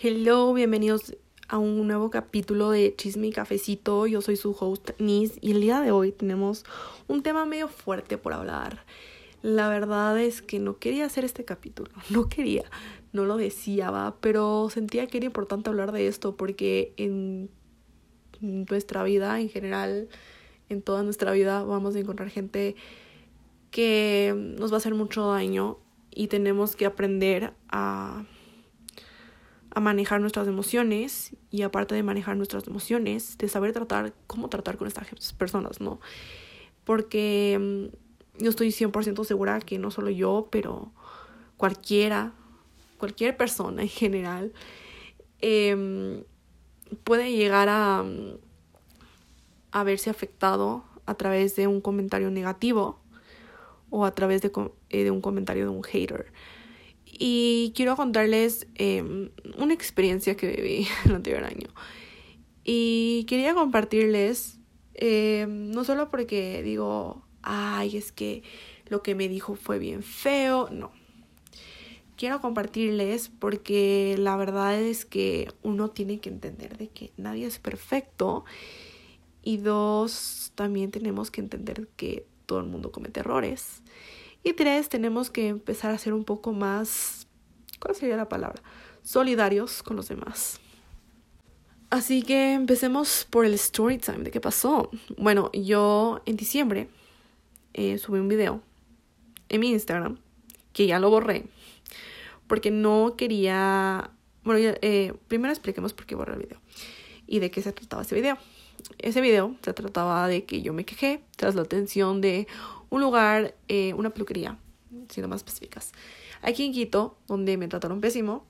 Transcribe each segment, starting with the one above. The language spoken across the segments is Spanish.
Hello, bienvenidos a un nuevo capítulo de Chisme y Cafecito. Yo soy su host Nis y el día de hoy tenemos un tema medio fuerte por hablar. La verdad es que no quería hacer este capítulo, no quería, no lo deseaba, pero sentía que era importante hablar de esto porque en nuestra vida en general, en toda nuestra vida vamos a encontrar gente que nos va a hacer mucho daño y tenemos que aprender a a manejar nuestras emociones y aparte de manejar nuestras emociones, de saber tratar, cómo tratar con estas personas, ¿no? Porque mm, yo estoy 100% segura que no solo yo, pero cualquiera, cualquier persona en general, eh, puede llegar a, mm, a verse afectado a través de un comentario negativo o a través de, eh, de un comentario de un hater. Y quiero contarles em, una experiencia que viví el anterior año. Y quería compartirles, em, no solo porque digo, ay, es que lo que me dijo fue bien feo, no. Quiero compartirles porque la verdad es que uno tiene que entender de que nadie es perfecto. Y dos, también tenemos que entender que todo el mundo comete errores. Tres, tenemos que empezar a ser un poco más, ¿cuál sería la palabra? Solidarios con los demás. Así que empecemos por el story time de qué pasó. Bueno, yo en diciembre eh, subí un video en mi Instagram que ya lo borré porque no quería. Bueno, eh, primero expliquemos por qué borré el video y de qué se trataba ese video. Ese video se trataba de que yo me quejé tras la atención de un lugar, eh, una peluquería, siendo más específicas, aquí en Quito, donde me trataron pésimo.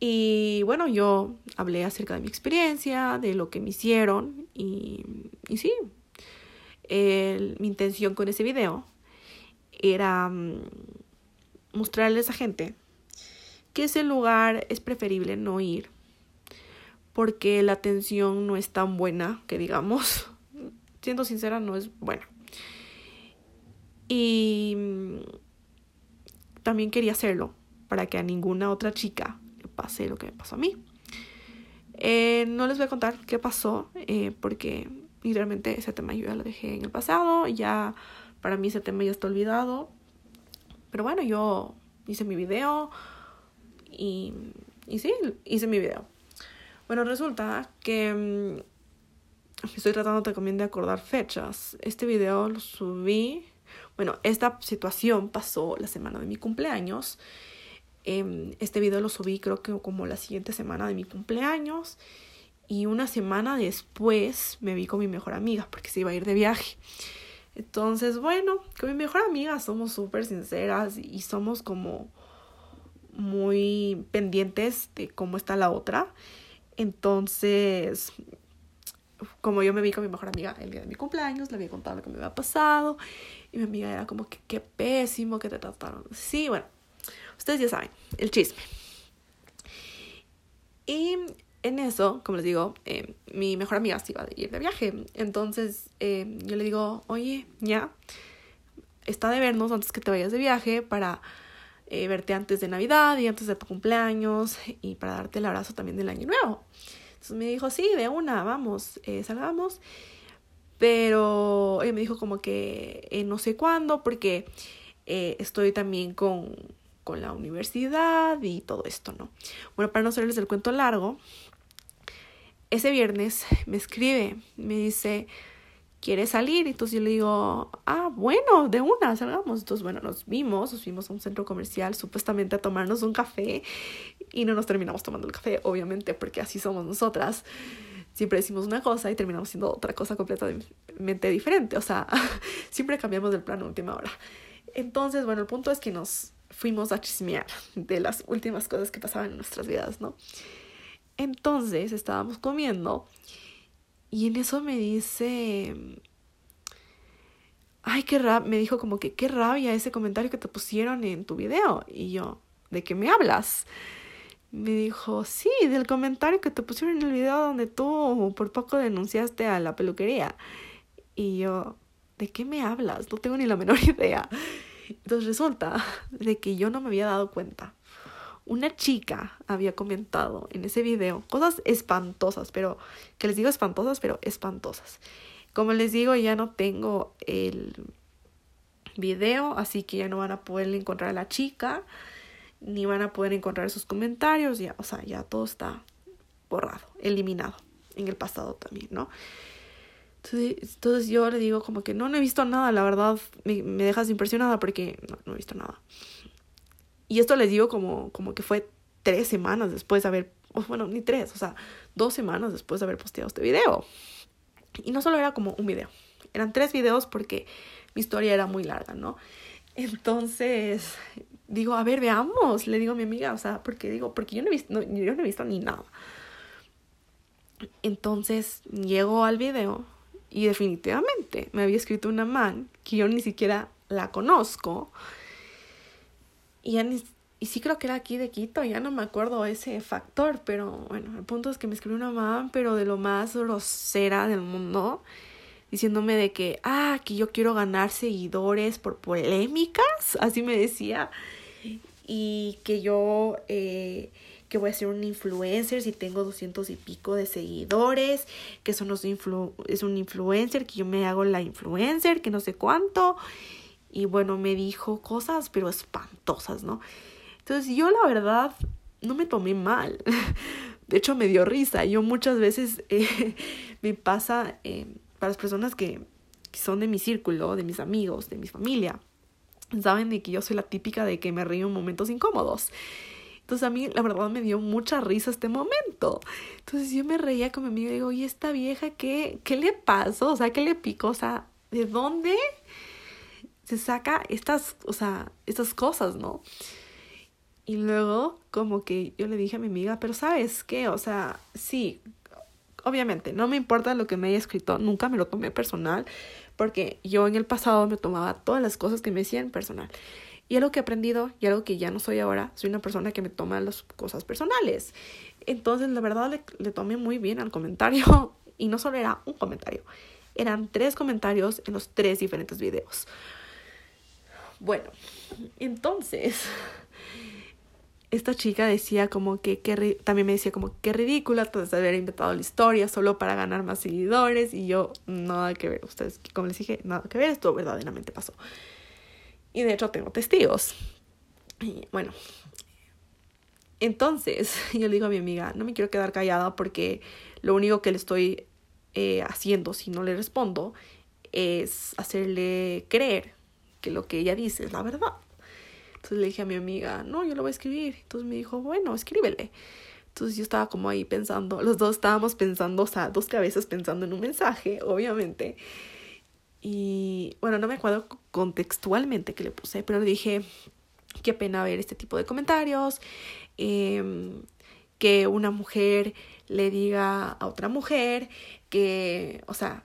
Y bueno, yo hablé acerca de mi experiencia, de lo que me hicieron y, y sí, mi intención con ese video era mm, mostrarles a gente que ese lugar es preferible no ir porque la atención no es tan buena que digamos. Siendo sincera, no es buena. Y mm, también quería hacerlo para que a ninguna otra chica le pase lo que me pasó a mí. Eh, no les voy a contar qué pasó, eh, porque literalmente ese tema yo ya lo dejé en el pasado, ya para mí ese tema ya está olvidado. Pero bueno, yo hice mi video y, y sí, hice mi video. Bueno, resulta que mm, estoy tratando también de acordar fechas. Este video lo subí bueno, esta situación pasó la semana de mi cumpleaños. Em, este video lo subí creo que como la siguiente semana de mi cumpleaños. Y una semana después me vi con mi mejor amiga porque se iba a ir de viaje. Entonces, bueno, con mi mejor amiga somos súper sinceras y somos como muy pendientes de cómo está la otra. Entonces, como yo me vi con mi mejor amiga el día de mi cumpleaños, le había contado lo que me había pasado y mi amiga era como que qué pésimo que te trataron. Sí, bueno, ustedes ya saben, el chisme. Y en eso, como les digo, eh, mi mejor amiga se iba a ir de viaje. Entonces eh, yo le digo, oye, ya, está de vernos antes que te vayas de viaje para eh, verte antes de Navidad y antes de tu cumpleaños y para darte el abrazo también del año nuevo. Entonces me dijo, sí, de una, vamos, salgamos. Pero ella me dijo como que eh, no sé cuándo porque eh, estoy también con, con la universidad y todo esto, ¿no? Bueno, para no hacerles el cuento largo, ese viernes me escribe, me dice, ¿quieres salir? Entonces yo le digo, ah, bueno, de una, salgamos. Entonces, bueno, nos vimos, nos fuimos a un centro comercial supuestamente a tomarnos un café y no nos terminamos tomando el café, obviamente, porque así somos nosotras siempre decimos una cosa y terminamos siendo otra cosa completamente diferente. O sea, siempre cambiamos del plan a última hora. Entonces, bueno, el punto es que nos fuimos a chismear de las últimas cosas que pasaban en nuestras vidas, ¿no? Entonces estábamos comiendo y en eso me dice, ay, qué rabia, me dijo como que qué rabia ese comentario que te pusieron en tu video. Y yo, ¿de qué me hablas? me dijo, sí, del comentario que te pusieron en el video donde tú por poco denunciaste a la peluquería. Y yo, ¿de qué me hablas? No tengo ni la menor idea. Entonces resulta de que yo no me había dado cuenta. Una chica había comentado en ese video cosas espantosas, pero que les digo espantosas, pero espantosas. Como les digo, ya no tengo el video, así que ya no van a poder encontrar a la chica, ni van a poder encontrar sus comentarios, ya, o sea, ya todo está borrado, eliminado, en el pasado también, ¿no? Entonces, yo le digo como que no, no he visto nada, la verdad me, me dejas impresionada porque no, no he visto nada. Y esto les digo como, como que fue tres semanas después de haber, bueno, ni tres, o sea, dos semanas después de haber posteado este video. Y no solo era como un video, eran tres videos porque mi historia era muy larga, ¿no? Entonces, digo, a ver, veamos, le digo a mi amiga, o sea, porque digo, porque yo no he visto, yo no he visto ni nada. Entonces, llego al video y definitivamente me había escrito una man que yo ni siquiera la conozco y, ya y sí creo que era aquí de Quito, ya no me acuerdo ese factor, pero bueno, el punto es que me escribió una mamá, pero de lo más grosera del mundo, diciéndome de que, ah, que yo quiero ganar seguidores por polémicas, así me decía, y que yo, eh, que voy a ser un influencer si tengo doscientos y pico de seguidores, que eso no es, es un influencer, que yo me hago la influencer, que no sé cuánto, y bueno, me dijo cosas, pero espantosas, ¿no? Entonces yo la verdad no me tomé mal. De hecho, me dio risa. Yo muchas veces eh, me pasa eh, para las personas que, son de mi círculo, de mis amigos, de mi familia. Saben de que yo soy la típica de que me río en momentos incómodos. Entonces a mí la verdad me dio mucha risa este momento. Entonces yo me reía con mi amiga y digo, ¿y esta vieja qué, qué le pasó? O sea, ¿qué le picó? O sea, ¿de dónde se saca estas, o sea, estas cosas, ¿no? Y luego como que yo le dije a mi amiga, pero ¿sabes qué? O sea, sí, obviamente, no me importa lo que me haya escrito, nunca me lo tomé personal, porque yo en el pasado me tomaba todas las cosas que me decían personal. Y algo que he aprendido y algo que ya no soy ahora, soy una persona que me toma las cosas personales. Entonces, la verdad, le, le tomé muy bien al comentario. Y no solo era un comentario, eran tres comentarios en los tres diferentes videos. Bueno, entonces, esta chica decía como que, también me decía como qué ridícula de haber inventado la historia solo para ganar más seguidores y yo nada que ver, ustedes como les dije, nada que ver, esto verdaderamente pasó. Y de hecho tengo testigos. Y bueno, entonces yo le digo a mi amiga, no me quiero quedar callada porque lo único que le estoy eh, haciendo si no le respondo es hacerle creer que lo que ella dice es la verdad. Entonces le dije a mi amiga, no, yo lo voy a escribir. Entonces me dijo, bueno, escríbele. Entonces yo estaba como ahí pensando, los dos estábamos pensando, o sea, dos cabezas pensando en un mensaje, obviamente. Y bueno, no me acuerdo contextualmente que le puse, pero le dije, qué pena ver este tipo de comentarios, em, que una mujer le diga a otra mujer que, o sea,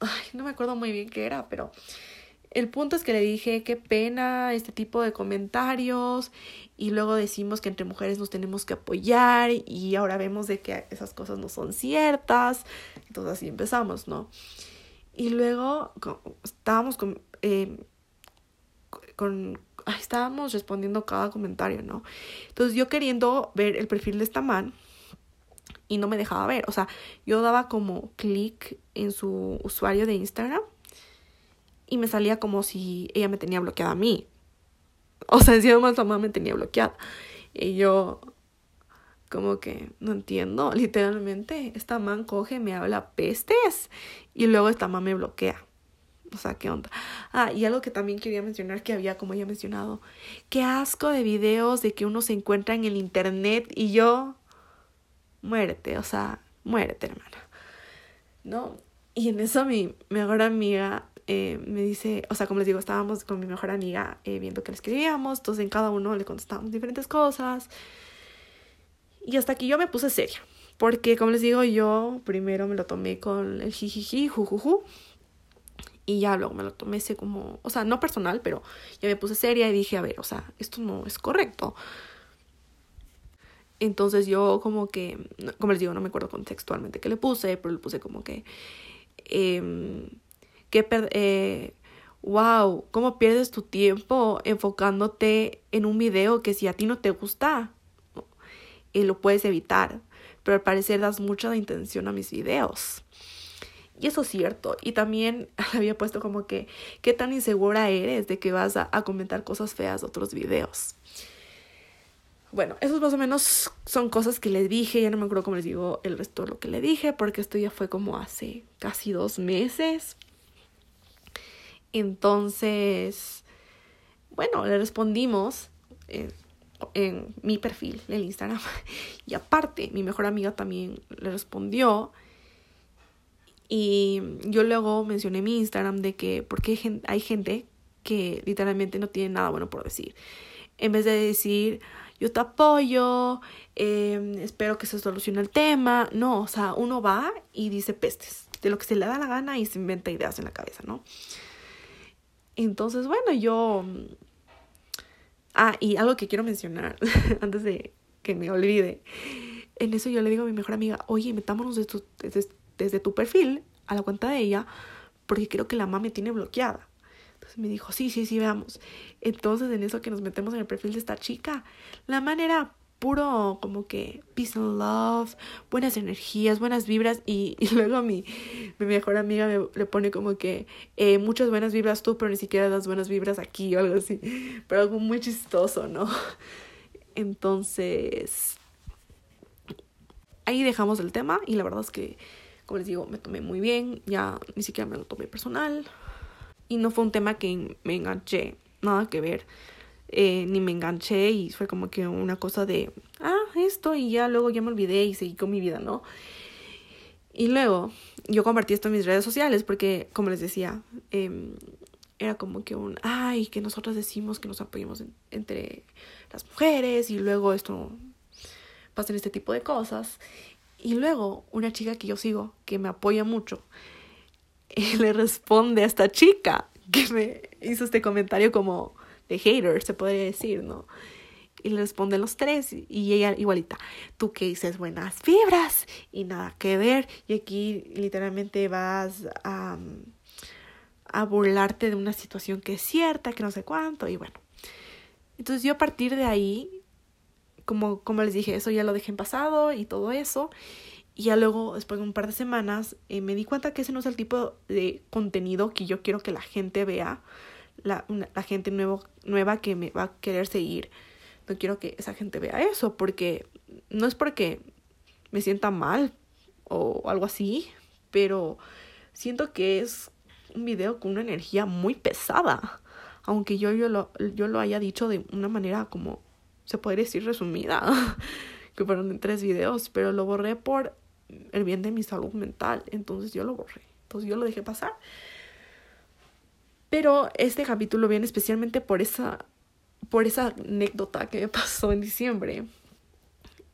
ay, no me acuerdo muy bien qué era, pero el punto es que le dije, qué pena este tipo de comentarios y luego decimos que entre mujeres nos tenemos que apoyar y ahora vemos de que esas cosas no son ciertas. Entonces así empezamos, ¿no? Y luego estábamos con, eh, con estábamos respondiendo cada comentario, ¿no? Entonces yo queriendo ver el perfil de esta man y no me dejaba ver, o sea, yo daba como clic en su usuario de Instagram y me salía como si ella me tenía bloqueada a mí. O sea, encima más mamá me tenía bloqueada. Y yo, como que no entiendo, literalmente, esta man coge, me habla pestes y luego esta man me bloquea. O sea, ¿qué onda? Ah, y algo que también quería mencionar que había, como ya mencionado, qué asco de videos de que uno se encuentra en el internet y yo, muérete, o sea, muérete, hermana. ¿No? Y en eso mi mejor amiga eh, me dice, o sea, como les digo, estábamos con mi mejor amiga eh, viendo que le escribíamos, entonces en cada uno le contestábamos diferentes cosas. Y hasta aquí yo me puse seria, porque como les digo, yo primero me lo tomé con el jijiji, jujuju, y ya luego me lo tomé ese como, o sea, no personal, pero ya me puse seria y dije, a ver, o sea, esto no es correcto. Entonces yo como que, como les digo, no me acuerdo contextualmente qué le puse, pero le puse como que... Eh, que eh, wow, ¿cómo pierdes tu tiempo enfocándote en un video que si a ti no te gusta, y lo puedes evitar? Pero al parecer das mucha intención a mis videos. Y eso es cierto. Y también había puesto como que, ¿qué tan insegura eres de que vas a, a comentar cosas feas de otros videos? Bueno, esos más o menos son cosas que les dije, ya no me acuerdo cómo les digo el resto de lo que le dije, porque esto ya fue como hace casi dos meses. Entonces, bueno, le respondimos en, mi perfil, en el Instagram. Y aparte, mi mejor amiga también le respondió. Y yo luego mencioné mi Instagram de que, porque hay gente que literalmente no tiene nada bueno por decir. En vez de decir, yo te apoyo, em, espero que se solucione el tema. No, o sea, uno va y dice pestes de lo que se le da la gana y se inventa ideas en la cabeza, ¿no? Entonces, bueno, yo... Ah, y algo que quiero mencionar antes de que me olvide. En eso yo le digo a mi mejor amiga, oye, metámonos desde tu, desde, tu perfil a la cuenta de ella porque creo que la mamá me tiene bloqueada. Entonces me dijo, sí, sí, sí, veamos. Entonces en eso que nos metemos en el perfil de esta chica, la manera puro como que peace and love, buenas energías, buenas vibras y, y luego mi, mi mejor amiga me, le pone como que eh, muchas buenas vibras tú, pero ni siquiera das buenas vibras aquí o algo así, pero algo muy chistoso, ¿no? Entonces, ahí dejamos el tema y la verdad es que, como les digo, me tomé muy bien, ya ni siquiera me lo tomé personal. Y no fue un tema que me enganché, nada que ver eh, ni me enganché y fue como que una cosa de, ah, esto y ya luego ya me olvidé y seguí con mi vida, ¿no? Y luego yo compartí esto en mis redes sociales porque, como les decía, eh, era como que un, ay, que nosotros decimos que nos apoyemos entre las mujeres y luego esto pasan este tipo de cosas. Y luego una chica que yo sigo, que me apoya mucho, le responde a esta chica que me hizo este comentario como, de haters, se podría decir, ¿no? Y le responden los tres y ella igualita, tú que dices buenas vibras y nada que ver y aquí literalmente vas a, a burlarte de una situación que es cierta, que no sé cuánto y bueno. Entonces yo a partir de ahí, como, como les dije, eso ya lo dejé en pasado y todo eso. Y ya luego, después de un par de semanas, eh, me di cuenta que ese no es el tipo de contenido que yo quiero que la gente vea la, la gente nuevo, nueva que me va a querer seguir. No quiero que esa gente vea eso, porque no es porque me sienta mal o algo así, pero siento que es un video con una energía muy pesada. Aunque yo, yo, lo, yo lo haya dicho de una manera como se podría decir resumida, que fueron en tres videos, pero lo borré por el bien de mi salud mental. Entonces yo lo borré. Entonces yo lo dejé pasar. Pero este capítulo viene especialmente por esa, por esa anécdota que me pasó en diciembre.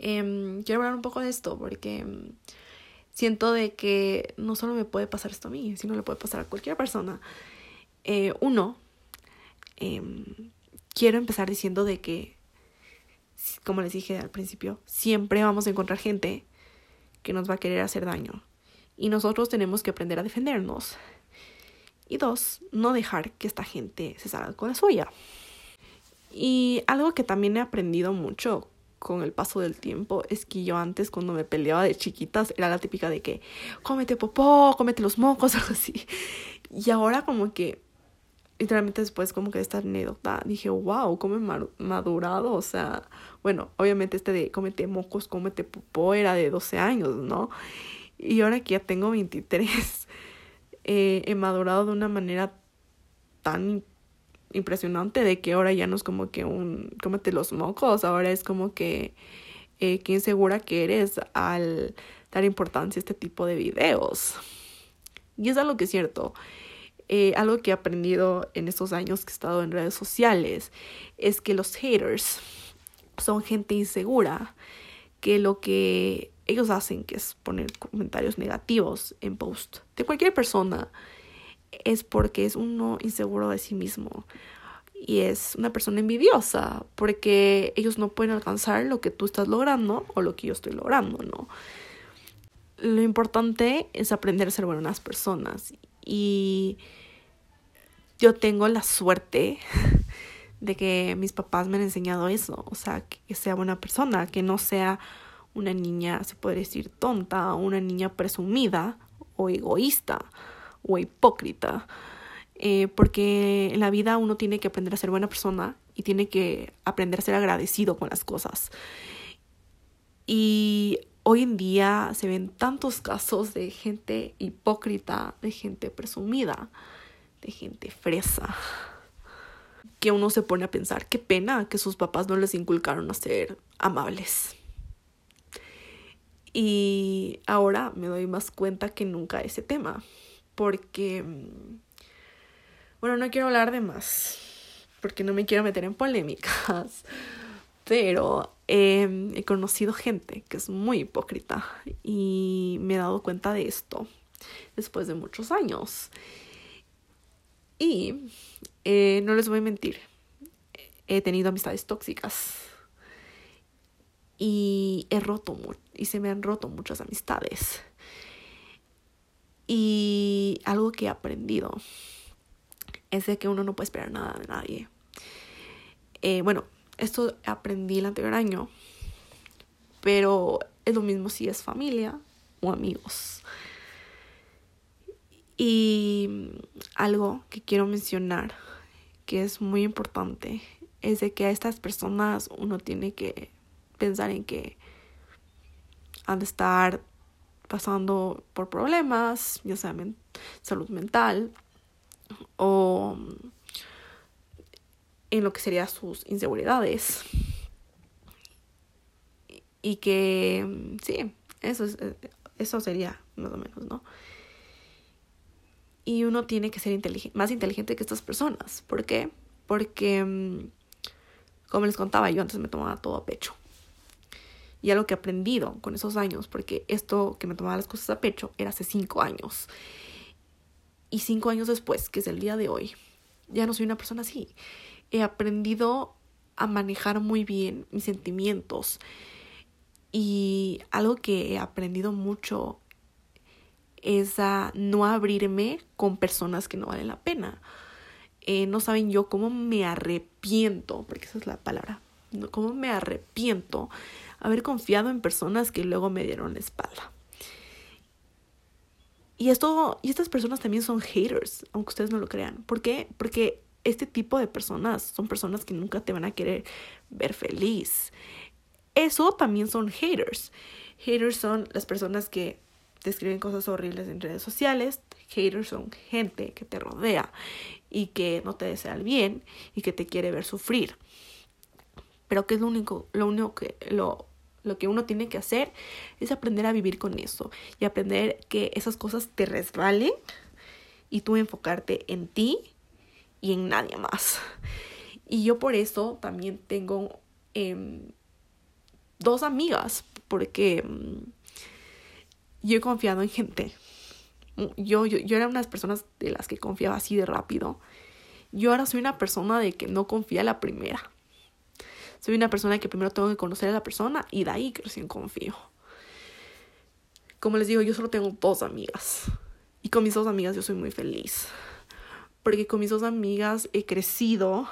Em, quiero hablar un poco de esto porque em, siento de que no solo me puede pasar esto a mí, sino le puede pasar a cualquier persona. Eh, uno, em, quiero empezar diciendo de que, como les dije al principio, siempre vamos a encontrar gente que nos va a querer hacer daño. Y nosotros tenemos que aprender a defendernos. Y dos, no dejar que esta gente se salga con la suya. Y algo que también he aprendido mucho con el paso del tiempo es que yo antes cuando me peleaba de chiquitas era la típica de que cómete popó, cómete los mocos, algo así. Y ahora como que literalmente después como que esta anécdota dije, wow, cómo he madurado, o sea, bueno, obviamente este de cómete mocos, cómete popó era de 12 años, ¿no? Y ahora que ya tengo 23, eh, he madurado de una manera tan impresionante de que ahora ya no es como que un cómete los mocos, ahora es como que eh, qué insegura que eres al dar importancia a este tipo de videos. Y es algo que es cierto. Eh, algo que he aprendido en estos años que he estado en redes sociales es que los haters son gente insegura, que lo que ellos hacen, que es poner comentarios negativos en post de cualquier persona, es porque es uno inseguro de sí mismo y es una persona envidiosa porque ellos no pueden alcanzar lo que tú estás logrando o lo que yo estoy logrando, ¿no? Lo importante es aprender a ser buenas personas y yo tengo la suerte de que mis papás me han enseñado eso, o sea, que sea buena persona, que no sea una niña, se puede decir, tonta, una niña presumida, o egoísta, o hipócrita. Eh, porque en la vida uno tiene que aprender a ser buena persona y tiene que aprender a ser agradecido con las cosas. Y hoy en día se ven tantos casos de gente hipócrita, de gente presumida, de gente fresa, que uno se pone a pensar, qué pena que sus papás no les inculcaron a ser amables. Y ahora me doy más cuenta que nunca ese tema, porque, bueno, no quiero hablar de más, porque no me quiero meter en polémicas, pero em, he conocido gente que es muy hipócrita y me he dado cuenta de esto después de muchos años. Y eh, no les voy a mentir, he tenido amistades tóxicas y he roto y se me han roto muchas amistades. Y algo que he aprendido es de que uno no puede esperar nada de nadie. Eh, bueno, esto aprendí el anterior año, pero es lo mismo si es familia o amigos. Y algo que quiero mencionar, que es muy importante, es de que a estas personas uno tiene que pensar en que han de estar pasando por problemas, ya sea salud mental o en lo que serían sus inseguridades. Y que sí, eso, es, eso sería más o menos, ¿no? Y uno tiene que ser más inteligente que estas personas. ¿Por qué? Porque, mm, como les contaba, yo antes me tomaba todo a pecho y algo que he aprendido con esos años, porque esto que me tomaba las cosas a pecho era hace cinco años. Y cinco años después, que es el día de hoy, ya no soy una persona así. He aprendido a manejar muy bien mis sentimientos. Y algo que he aprendido mucho es a no abrirme con personas que no valen la pena. Eh, no saben yo cómo me arrepiento, porque esa es la palabra, cómo me arrepiento haber confiado en personas que luego me dieron la espalda. Y esto, y estas personas también son haters, aunque ustedes no lo crean. ¿Por qué? Porque este tipo de personas son personas que nunca te van a querer ver feliz. Eso también son haters. Haters son las personas que te escriben cosas horribles en redes sociales. Haters son gente que te rodea y que no te desea el bien y que te quiere ver sufrir. Pero que es lo único, lo único que, lo, lo que uno tiene que hacer es aprender a vivir con eso y aprender que esas cosas te resbalen y tú enfocarte en ti y en nadie más. Y yo por eso también tengo em, dos amigas, porque em, yo he confiado en gente. Yo, yo, yo era una de las personas de las que confiaba así de rápido. Yo ahora soy una persona de que no confía la primera. Soy una persona que primero tengo que conocer a la persona y de ahí que recién confío. Como les digo, yo solo tengo dos amigas. Y con mis dos amigas yo soy muy feliz. Porque con mis dos amigas he crecido,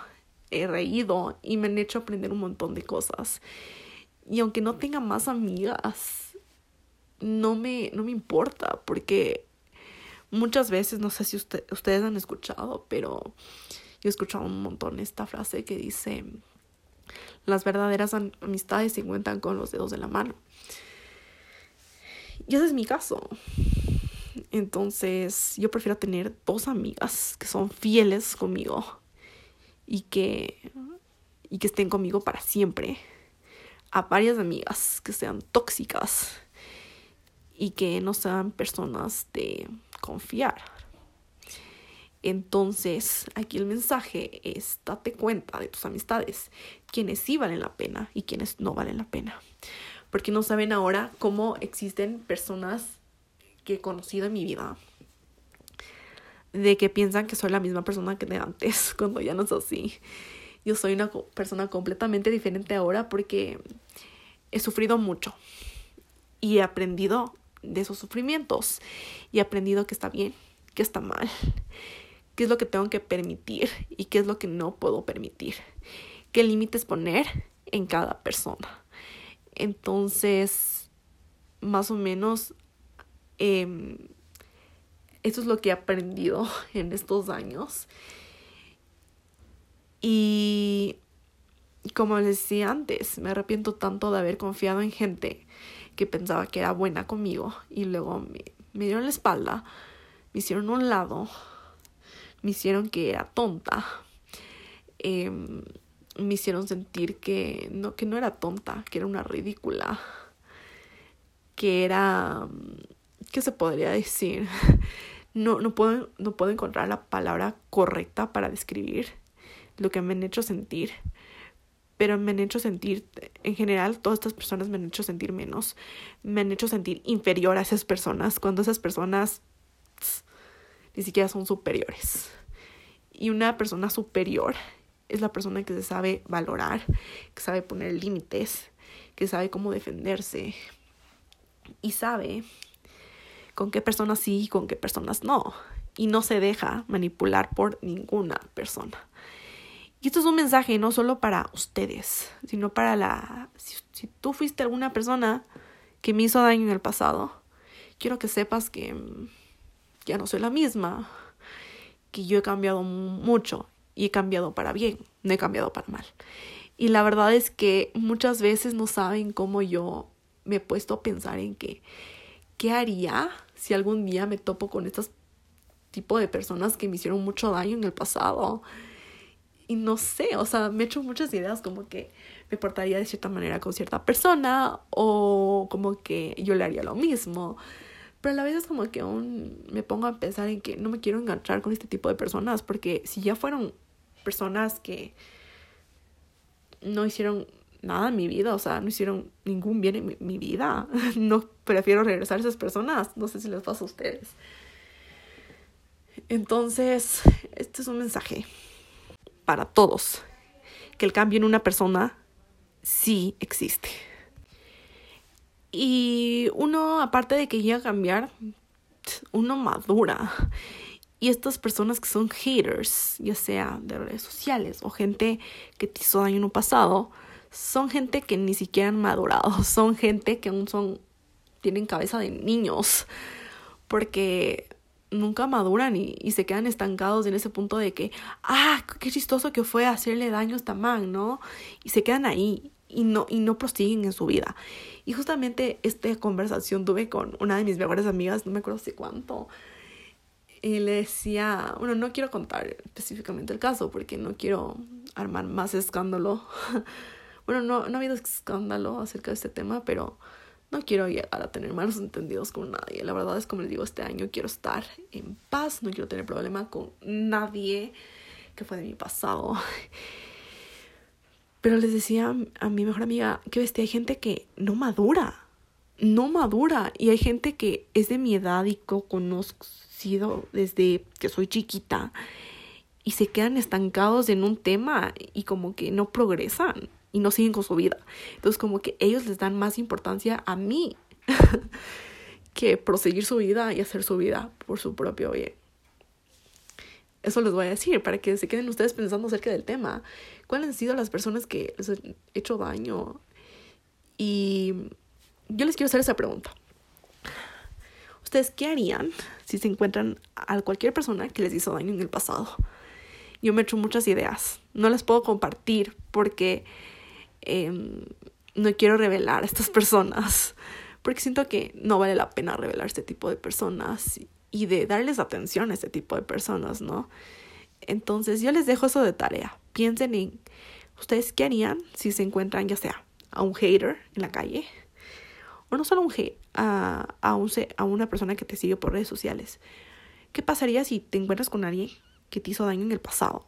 he reído y me han hecho aprender un montón de cosas. Y aunque no tenga más amigas, no me, no me importa. Porque muchas veces, no sé si ustedes han escuchado, pero yo he escuchado un montón esta frase que dice las verdaderas amistades se encuentran con los dedos de la mano. Y ese es mi caso. Entonces, yo prefiero tener dos amigas que son fieles conmigo y que, y que estén conmigo para siempre. A varias amigas que sean tóxicas y que no sean personas de confiar. Entonces, aquí el mensaje es date cuenta de tus amistades, quienes sí valen la pena y quienes no valen la pena. Porque no saben ahora cómo existen personas que he conocido en mi vida de que piensan que soy la misma persona que de antes, cuando ya no es así. Yo soy una persona completamente diferente ahora porque he sufrido mucho y he aprendido de esos sufrimientos y he aprendido que está bien, que está mal qué es lo que tengo que permitir y qué es lo que no puedo permitir, qué límites poner en cada persona. Entonces, más o menos, eh, es lo que he aprendido en estos años. Y como les decía antes, me arrepiento tanto de haber confiado en gente que pensaba que era buena conmigo y luego me, me dieron la espalda, me hicieron un lado, me hicieron que era tonta, em, me hicieron sentir que no, que no era tonta, que era una ridícula, que era, ¿qué se podría decir? No, no, puedo, no puedo encontrar la palabra correcta para describir lo que me han hecho sentir pero me han hecho sentir, en general, todas estas personas me han hecho sentir menos, me han hecho sentir inferior a esas personas, cuando esas personas ni siquiera son superiores. Y una persona superior es la persona que se sabe valorar, que sabe poner límites, que sabe cómo defenderse y sabe con qué personas sí y con qué personas no. Y no se deja manipular por ninguna persona. Y esto es un mensaje no solo para ustedes, sino para la... Si, tú fuiste alguna persona que me hizo daño en el pasado, quiero que sepas que mm, ya no soy la misma, que yo he cambiado mucho y he cambiado para bien, no he cambiado para mal. Y la verdad es que muchas veces no saben cómo yo me he puesto a pensar en que, ¿qué haría si algún día me topo con estos tipo de personas que me hicieron mucho daño en el pasado? y no sé, o sea, me he hecho muchas ideas como que me portaría de cierta manera con cierta persona o como que yo le haría lo mismo. Pero a la vez es como que aún me pongo a pensar en que no me quiero enganchar con este tipo de personas porque si ya fueron personas que no hicieron nada en mi vida, o sea, no hicieron ningún bien en mi, vida, no prefiero regresar a esas personas, no sé si les pasa a ustedes. Entonces, este es un mensaje para todos que el cambio en una persona sí existe. Y uno, aparte de que llega a cambiar, uno madura. Y estas personas que son haters, ya sea de redes sociales o gente que te hizo daño en un pasado, son gente que ni siquiera han madurado, son gente que aún son, tienen cabeza de niños, porque nunca maduran y, se quedan estancados en ese punto de que, ah, qué chistoso que fue hacerle daño a esta man, ¿no? Y se quedan ahí y no, y no prosiguen en su vida. Y justamente esta conversación tuve con una de mis mejores amigas, no me acuerdo hace cuánto, y le decía, bueno, no quiero contar específicamente el caso porque no quiero armar más escándalo. bueno, no, no ha habido escándalo acerca de este tema, pero no quiero llegar a tener malos entendidos con nadie. La verdad es como les digo, este año quiero estar en paz, no quiero tener problema con nadie que fue de mi pasado. Pero les decía a mi mejor amiga que bestia, hay gente que no madura, no madura. Y hay gente que es de mi edad y que conocido desde que soy chiquita y se quedan estancados en un tema y como que no progresan y no siguen con su vida. Entonces como que ellos les dan más importancia a mí que proseguir su vida y hacer su vida por su propio bien. Eso les voy a decir para que se queden ustedes pensando acerca del tema. ¿Cuáles han sido las personas que les han hecho daño? Y yo les quiero hacer esa pregunta. ¿Ustedes qué harían si se encuentran a cualquier persona que les hizo daño en el pasado? Yo me he hecho muchas ideas. No las puedo compartir porque Em, no quiero revelar a estas personas, porque siento que no vale la pena revelar este tipo de personas y de darles atención a este tipo de personas, ¿no? Entonces yo les dejo eso de tarea. Piensen en ustedes qué harían si se encuentran ya sea a un hater en la calle o no solo un a, a, un, a una persona que te sigue por redes sociales. ¿Qué pasaría si te encuentras con alguien que te hizo daño en el pasado,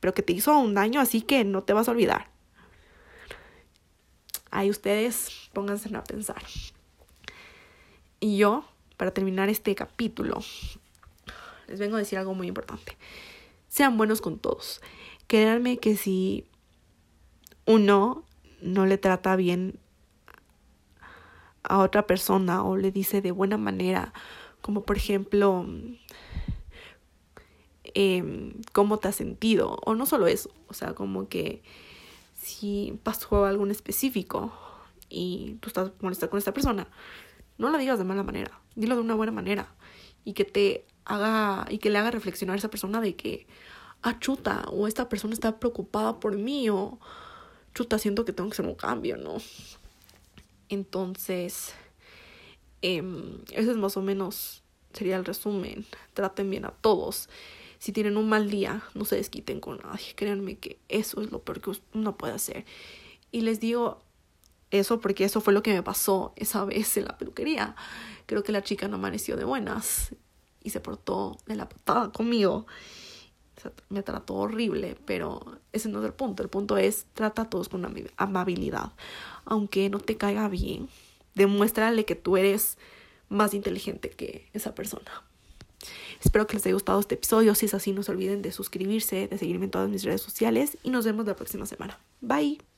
pero que te hizo un daño así que no te vas a olvidar? Ahí ustedes pónganse a pensar. Y yo, para terminar este capítulo, les vengo a decir algo muy importante. Sean buenos con todos. Créanme que si uno no le trata bien a otra persona o le dice de buena manera, como por ejemplo em, cómo te has sentido. O no solo eso, o sea, como que si pasó algo en específico y tú estás molesta con esta persona, no la digas de mala manera, dilo de una buena manera y que te haga y que le haga reflexionar a esa persona de que ah chuta o esta persona está preocupada por mí o chuta siento que tengo que hacer un cambio, ¿no? Entonces, eh, ese es más o menos sería el resumen. Traten bien a todos. Si tienen un mal día, no se desquiten con nadie. Créanme que eso es lo peor que uno puede hacer. Y les digo eso porque eso fue lo que me pasó esa vez en la peluquería. Creo que la chica no amaneció de buenas y se portó de la patada conmigo. me trató horrible, pero ese no es el punto. El punto es trata a todos con amabilidad. Aunque no te caiga bien, demuéstrale que tú eres más inteligente que esa persona. Espero que les haya gustado este episodio. Si es así, no se olviden de suscribirse, de seguirme en todas mis redes sociales y nos vemos la próxima semana. Bye.